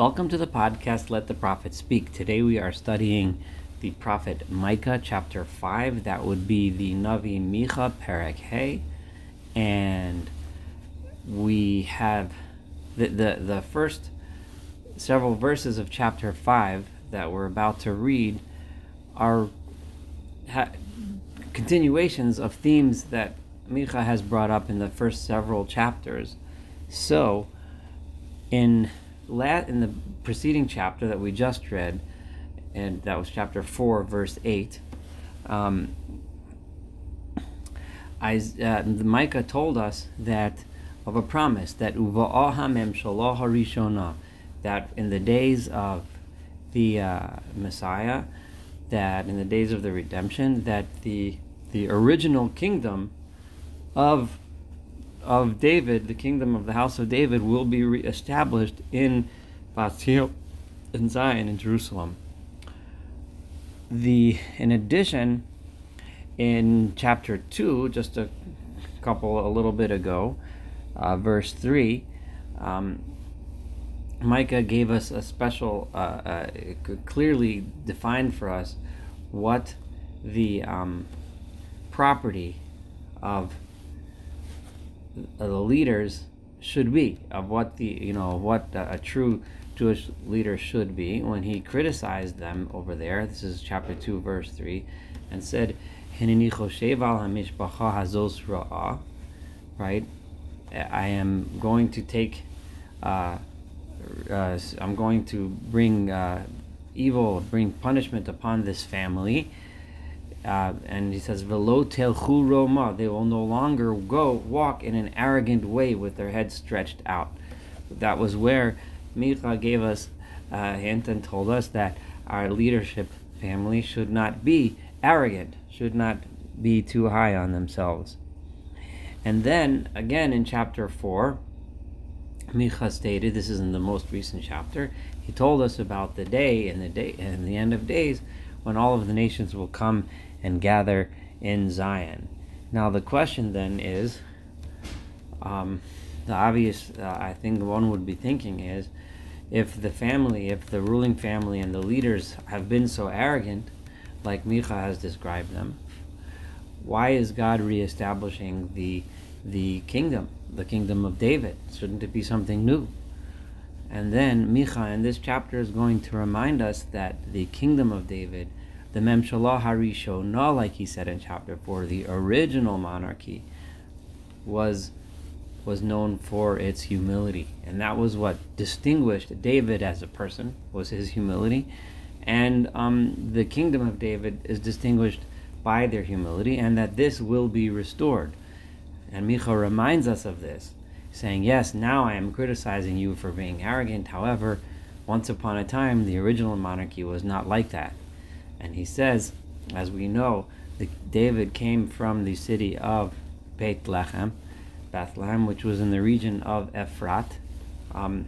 Welcome to the podcast Let the Prophet Speak. Today we are studying the prophet Micah, chapter 5. That would be the Navi Micha, Perek Hey. And we have the, the, the first several verses of chapter 5 that we're about to read are ha- continuations of themes that Micha has brought up in the first several chapters. So, in la- in the preceding chapter that we just read, and that was chapter four, verse eight, um, I, uh, Micah told us that of a promise that harishona, that in the days of the uh, Messiah, that in the days of the redemption, that the the original kingdom of of David, the kingdom of the house of David, will be reestablished in Basil, in Zion, in Jerusalem. The in addition, in chapter two, just a couple a little bit ago, uh, verse three, um, Micah gave us a special, uh, uh, clearly defined for us what the um, property of the leaders should be, of what the you know what a, a true Jewish leader should be. When he criticized them over there, this is chapter two, verse three, and said. Right, I am going to take. Uh, uh, I'm going to bring uh, evil, bring punishment upon this family. Uh, and he says, "Velo telchu roma." They will no longer go walk in an arrogant way with their heads stretched out. That was where Micha gave us a hint and told us that our leadership family should not be arrogant, should not be too high on themselves. And then again in chapter four, Micha stated, this is in the most recent chapter, he told us about the day and the day and the end of days when all of the nations will come and gather in Zion. Now the question then is, um, the obvious, uh, I think one would be thinking is, if the family, if the ruling family and the leaders have been so arrogant, like Micha has described them, why is God reestablishing the the kingdom, the kingdom of David? Shouldn't it be something new? And then Micha in this chapter is going to remind us that the kingdom of David, the Memshalah Harishonah, like he said in chapter 4, the original monarchy, was was known for its humility. And that was what distinguished David as a person, was his humility. And um, the kingdom of David is distinguished by their humility, and that this will be restored. And Micha reminds us of this, saying, Yes, now I am criticizing you for being arrogant. However, once upon a time, the original monarchy was not like that. And he says, as we know, David came from the city of Beit Lechem, Bethlehem, which was in the region of Ephrat. Um,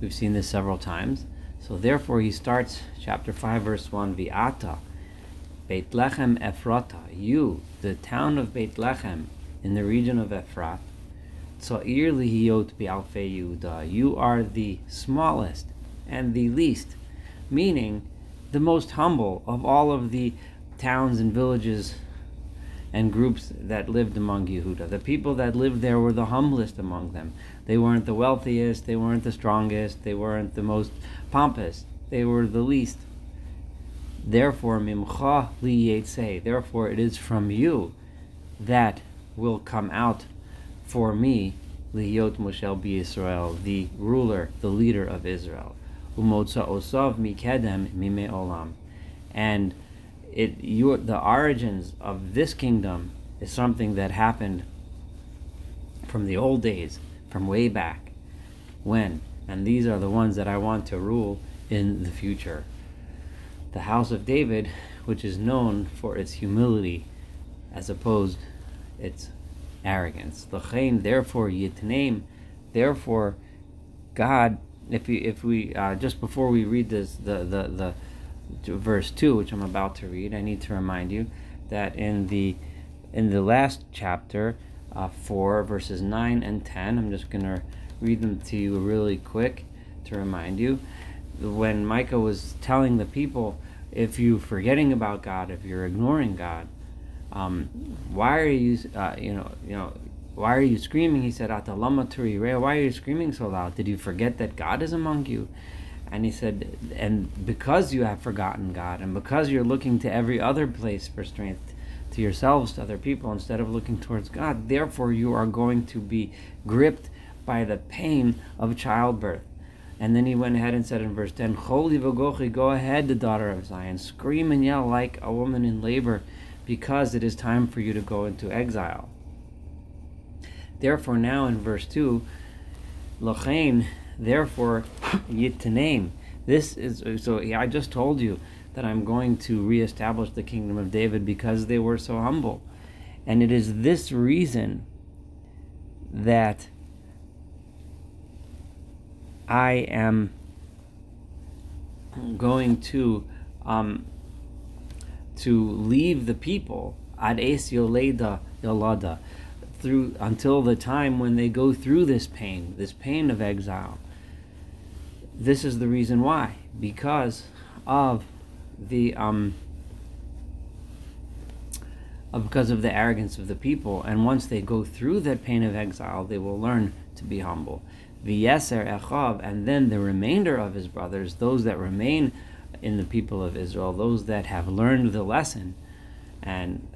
we've seen this several times. So therefore, he starts chapter 5, verse 1, Vi'ata, Beit Lechem Ephrata, you, the town of Beit Lechem, in the region of Ephrat, Tza'ir lihiyot bi'alfei Yehuda, you are the smallest and the least, meaning the most humble of all of the towns and villages and groups that lived among Yehuda. The people that lived there were the humblest among them. They weren't the wealthiest, they weren't the strongest, they weren't the most pompous, they were the least. Therefore, mimcha li Therefore, it is from you that will come out for me, liyot Moshel bi Israel, the ruler, the leader of Israel. Umotza osav mikedem mime olam. And it you the origins of this kingdom is something that happened from the old days, from way back when, and these are the ones that I want to rule in the future the house of David, which is known for its humility as opposed its arrogance. L'chein, therefore, yitneim, therefore, God, if we, if we uh, just before we read this, the, the, the verse 2, which I'm about to read, I need to remind you that in the in the last chapter, uh, 4, verses 9 and 10, I'm just to read them to you really quick. to remind you. When Micah was telling the people, if you're forgetting about God, if you're ignoring God, um, why are you, uh, you know, you know, why are you screaming? He said, Atalama Turi Raya, Why are you screaming so loud? Did you forget that God is among you? And he said, and because you have forgotten God, and because you're looking to every other place for strength, to yourselves, to other people, instead of looking towards God, therefore you are going to be gripped by the pain of childbirth. And then he went ahead and said in verse 10, Choli v'gochi, go ahead, the daughter of Zion, scream and yell like a woman in labor, because it is time for you to go into exile. Therefore, now in verse 2, Lochain, therefore, name. This is, so I just told you that I'm going to reestablish the kingdom of David because they were so humble. And it is this reason that I am going to um, to leave the people ad es yoleda yolada through until the time when they go through this pain, this pain of exile. This is the reason why, because of the um, because of the arrogance of the people, and once they go through that pain of exile, they will learn to be humble. V'yeser echav, and then the remainder of his brothers, those that remain in the people of Israel, those that have learned the lesson, and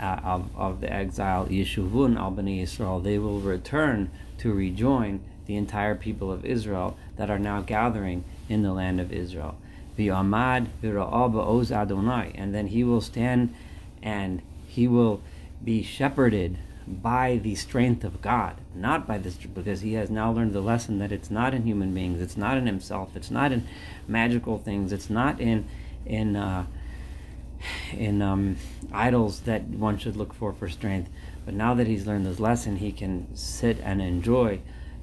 uh, of, of the exile, Yeshuvun al Bnei Yisrael, they will return to rejoin the entire people of Israel that are now gathering in the land of Israel. V'amad oz Adonai, and then he will stand and he will be shepherded by the strength of God, not by this, because he has now learned the lesson that it's not in human beings, it's not in himself, it's not in magical things, it's not in in uh, in um, idols that one should look for for strength. But now that he's learned this lesson, he can sit and enjoy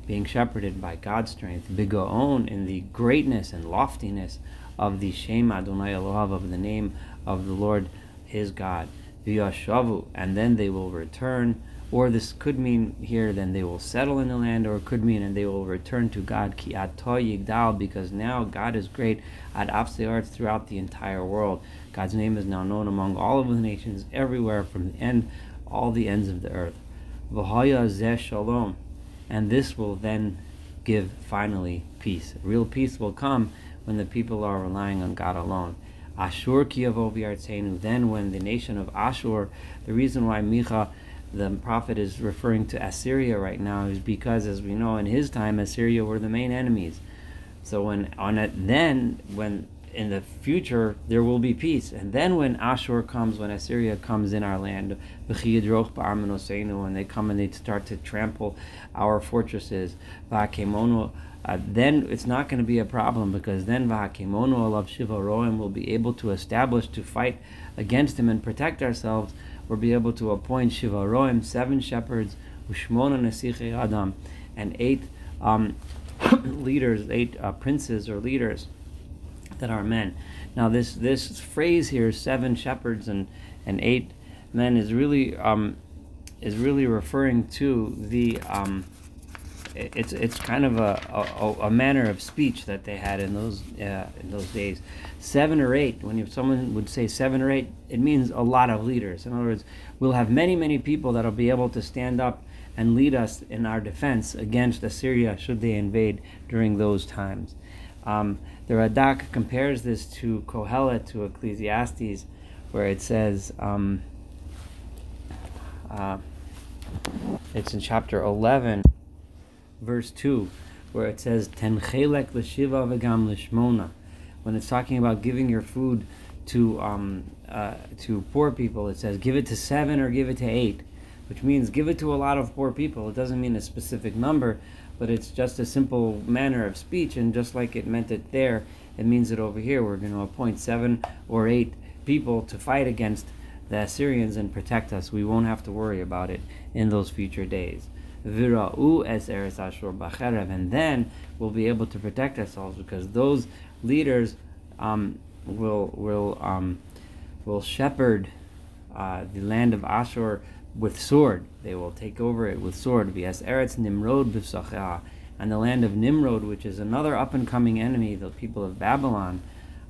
being shepherded by God's strength, bigoon in the greatness and loftiness of the Shem Adonai Elohav, of the name of the Lord his God, v'yashavu, and then they will return. Or this could mean here, then they will settle in the land, or it could mean and they will return to God, ki yigdal, because now God is great at arts throughout the entire world. God's name is now known among all of the nations, everywhere, from the end, all the ends of the earth. Shalom, and this will then give finally peace. Real peace will come when the people are relying on God alone. Ashur kiyavo Then, when the nation of Ashur, the reason why Micha, the prophet, is referring to Assyria right now is because, as we know, in his time, Assyria were the main enemies. So when on it, then when in the future there will be peace. And then when Ashur comes, when Assyria comes in our land, when they come and they start to trample our fortresses, uh, then it's not going to be a problem because then Vahakimono Alav Shiva Roim will be able to establish to fight against him and protect ourselves. We'll be able to appoint Shiva Roim, seven shepherds, Ushmona Nesiche Adam, and eight um, leaders, eight uh, princes or leaders that are men. Now, this this phrase here, seven shepherds and and eight men, is really um, is really referring to the um, it's it's kind of a, a, a, manner of speech that they had in those uh, in those days. Seven or eight, when you, someone would say seven or eight, it means a lot of leaders. In other words, we'll have many many people that'll be able to stand up and lead us in our defense against Assyria should they invade during those times. Um, the Radak compares this to Kohelet, to Ecclesiastes, where it says, um, uh, it's in chapter 11, verse 2, where it says, Ten chelek l'shiva v'gam l'shmona. When it's talking about giving your food to um, uh, to poor people, it says give it to seven or give it to eight, which means give it to a lot of poor people. It doesn't mean a specific number, but it's just a simple manner of speech, and just like it meant it there, it means it over here. We're going to appoint seven or eight people to fight against the Assyrians and protect us. We won't have to worry about it in those future days. Vira'u es ashur bacherev, and then we'll be able to protect ourselves because those leaders um, will will um, will shepherd uh, the land of Ashur with sword. They will take over it with sword. V'es eretz nimrod b'v'sacheha, and the land of Nimrod, which is another up and coming enemy, the people of Babylon,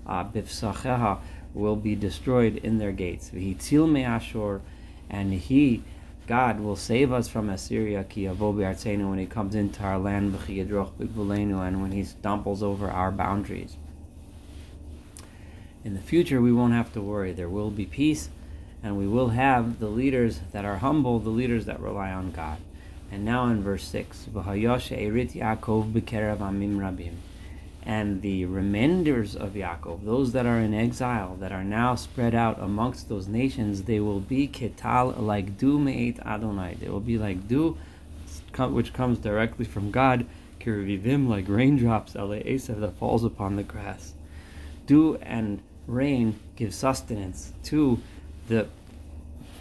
uh, will be destroyed in their gates. V'hitzil me'ashur, and he, God, will save us from Assyria, ki when he comes into our land, and when he stumbles over our boundaries. In the future, we won't have to worry. There will be peace, and we will have the leaders that are humble, the leaders that rely on God. And now in verse 6, and the remainders of Yaakov, those that are in exile, that are now spread out amongst those nations, they will be ketal like dew me'et Adonai. They will be like dew, which comes directly from God, kirivivim like raindrops, ele that falls upon the grass. Dew and rain give sustenance to the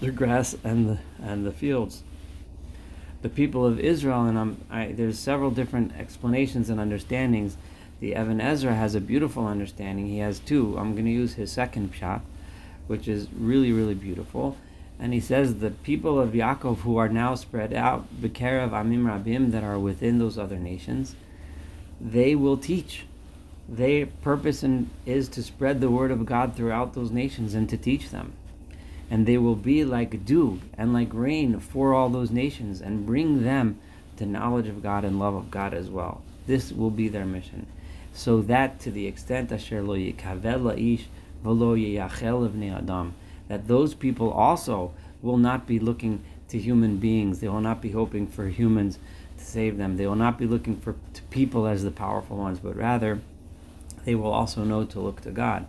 the grass and the and the fields. The people of Israel, and I'm there's several different explanations and understandings. The Even Ezra has a beautiful understanding. He has two. I'm going to use his second pshat, which is really really beautiful. And he says the people of Yaakov who are now spread out, Bekerev Amim Rabim, that are within those other nations, they will teach their purpose in, is to spread the word of God throughout those nations and to teach them. And they will be like dew and like rain for all those nations and bring them to knowledge of God and love of God as well. This will be their mission. So that to the extent asher lo adam, that those people also will not be looking to human beings. They will not be hoping for humans to save them. They will not be looking for people as the powerful ones, but rather they will also know to look to God.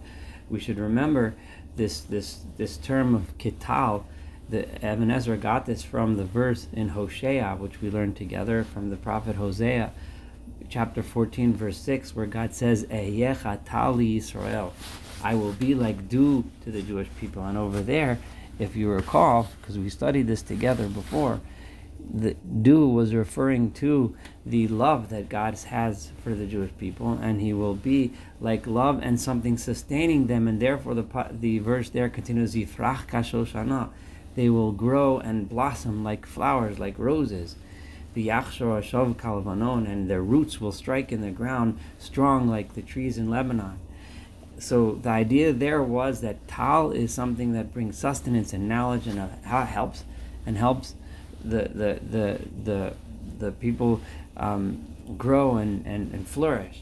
We should remember this this this term of kital. The Ezra got this from the verse in Hosea, which we learned together from the prophet Hosea, chapter 14, verse 6, where God says, Tali Israel. I will be like dew to the Jewish people. And over there, if you recall, because we studied this together before, the dew was referring to the love that God has for the Jewish people, and He will be like love and something sustaining them, and therefore the the verse there continues Yifrach kashoshana. They will grow and blossom like flowers, like roses. The Yachshor Ashav Kalvanon, and their roots will strike in the ground strong like the trees in Lebanon. So the idea there was that Tal is something that brings sustenance and knowledge and uh, helps and helps the the the the, the people um, grow and, and, and flourish.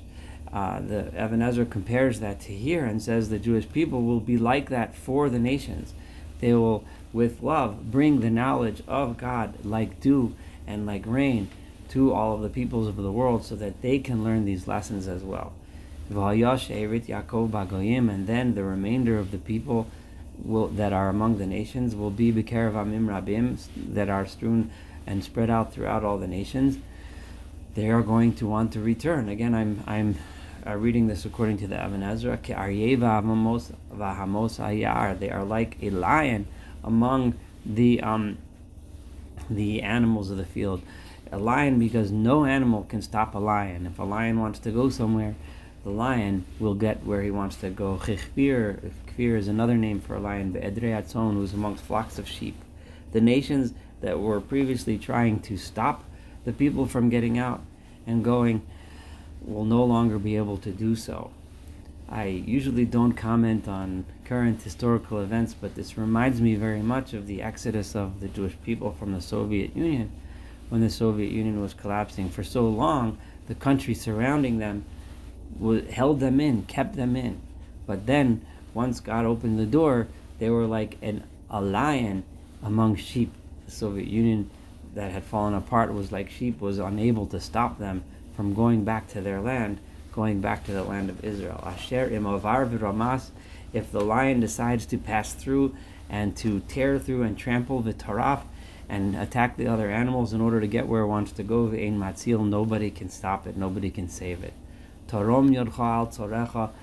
Uh, the Even Ezra compares that to here and says the Jewish people will be like that for the nations. They will, with love, bring the knowledge of God like dew and like rain to all of the peoples of the world so that they can learn these lessons as well. And then the remainder of the people will, that are among the nations will be Bekarev Amim Rabim that are strewn and spread out throughout all the nations. They are going to want to return. Again, I'm I'm uh, reading this according to the Even Ezra. They are like a lion among the um, the animals of the field. A lion because no animal can stop a lion. If a lion wants to go somewhere, the lion will get where he wants to go. Kfir is another name for a lion. Be'edrei Atzon, who's amongst flocks of sheep. The nations that were previously trying to stop the people from getting out and going will no longer be able to do so. I usually don't comment on current historical events, but this reminds me very much of the exodus of the Jewish people from the Soviet Union when the Soviet Union was collapsing. For so long, the country surrounding them held them in, kept them in. But then, once God opened the door, they were like an, a lion among sheep. The Soviet Union that had fallen apart was like sheep, was unable to stop them from going back to their land, going back to the land of Israel. Asher imovar v'ramas, if the lion decides to pass through and to tear through and trample the taraf and attack the other animals in order to get where it wants to go, v'ein matzil, nobody can stop it, nobody can save it. Tarom yodcha al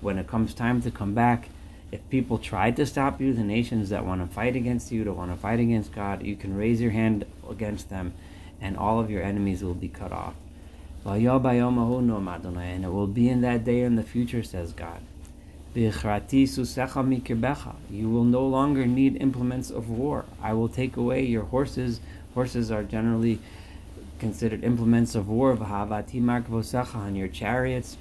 When it comes time to come back, if people try to stop you, the nations that want to fight against you, that want to fight against God, you can raise your hand against them, and all of your enemies will be cut off. And it will be in that day in the future, says God. You will no longer need implements of war. I will take away your horses. Horses are generally considered implements of war. On your chariots,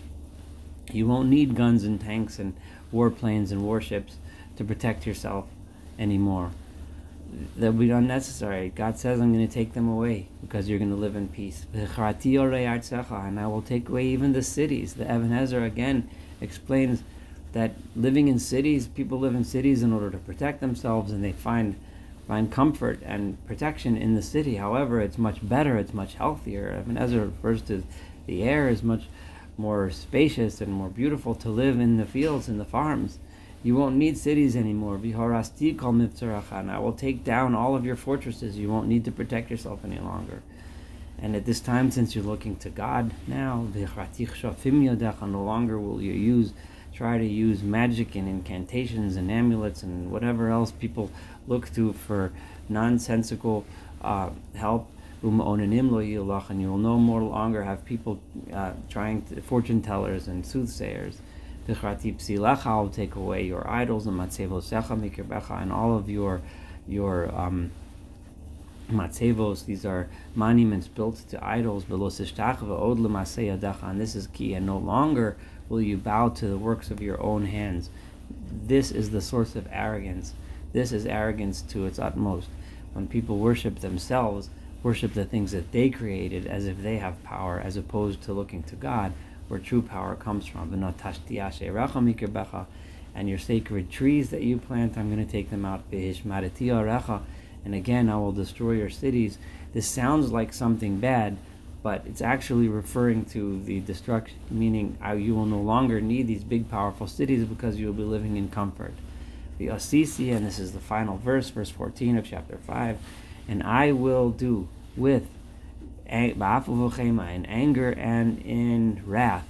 you won't need guns and tanks and warplanes and warships to protect yourself anymore. They'll be unnecessary. God says, I'm going to take them away because you're going to live in peace. And I will take away even the cities. The Even HaEzer again explains that living in cities, people live in cities in order to protect themselves and they find find comfort and protection in the city. However, it's much better, it's much healthier. Even HaEzer refers to the air is much more spacious and more beautiful to live in the fields and the farms. You won't need cities anymore. Viharasti kol I will take down all of your fortresses. You won't need to protect yourself any longer. And at this time, since you're looking to God now, no longer will you use try to use magic and incantations and amulets and whatever else people look to for nonsensical uh, help. And you will no more longer have people uh, trying to, fortune tellers and soothsayers. I'll take away your idols and and all of your your um, matzevos. These are monuments built to idols. And this is key. And no longer will you bow to the works of your own hands. This is the source of arrogance. This is arrogance to its utmost. When people worship themselves, worship the things that they created as if they have power, as opposed to looking to God, where true power comes from. And your sacred trees that you plant, I'm going to take them out. And again, I will destroy your cities. This sounds like something bad, but it's actually referring to the destruction, meaning uh, you will no longer need these big, powerful cities because you will be living in comfort. The Assisi, and this is the final verse, verse 14 of chapter 5, and I will do with in anger and in wrath.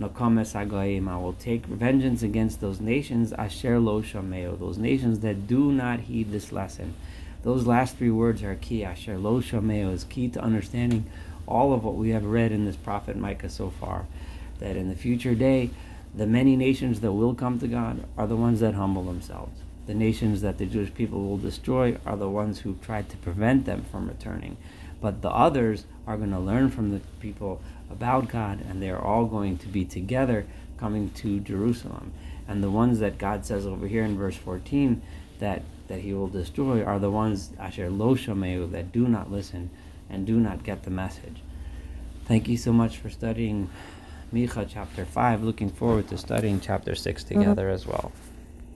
I will take vengeance against those nations, asher lo shameo, those nations that do not heed this lesson. Those last three words are key. Asher lo shameo is key to understanding all of what we have read in this prophet Micah so far. That in the future day, the many nations that will come to God are the ones that humble themselves. The nations that the Jewish people will destroy are the ones who tried to prevent them from returning. But the others are going to learn from the people about God, and they're all going to be together coming to Jerusalem. And the ones that God says over here in verse 14 that, that he will destroy are the ones, Asher Lo Shameu, that do not listen and do not get the message. Thank you so much for studying Micha chapter 5. Looking forward to studying chapter 6 together mm-hmm. as well.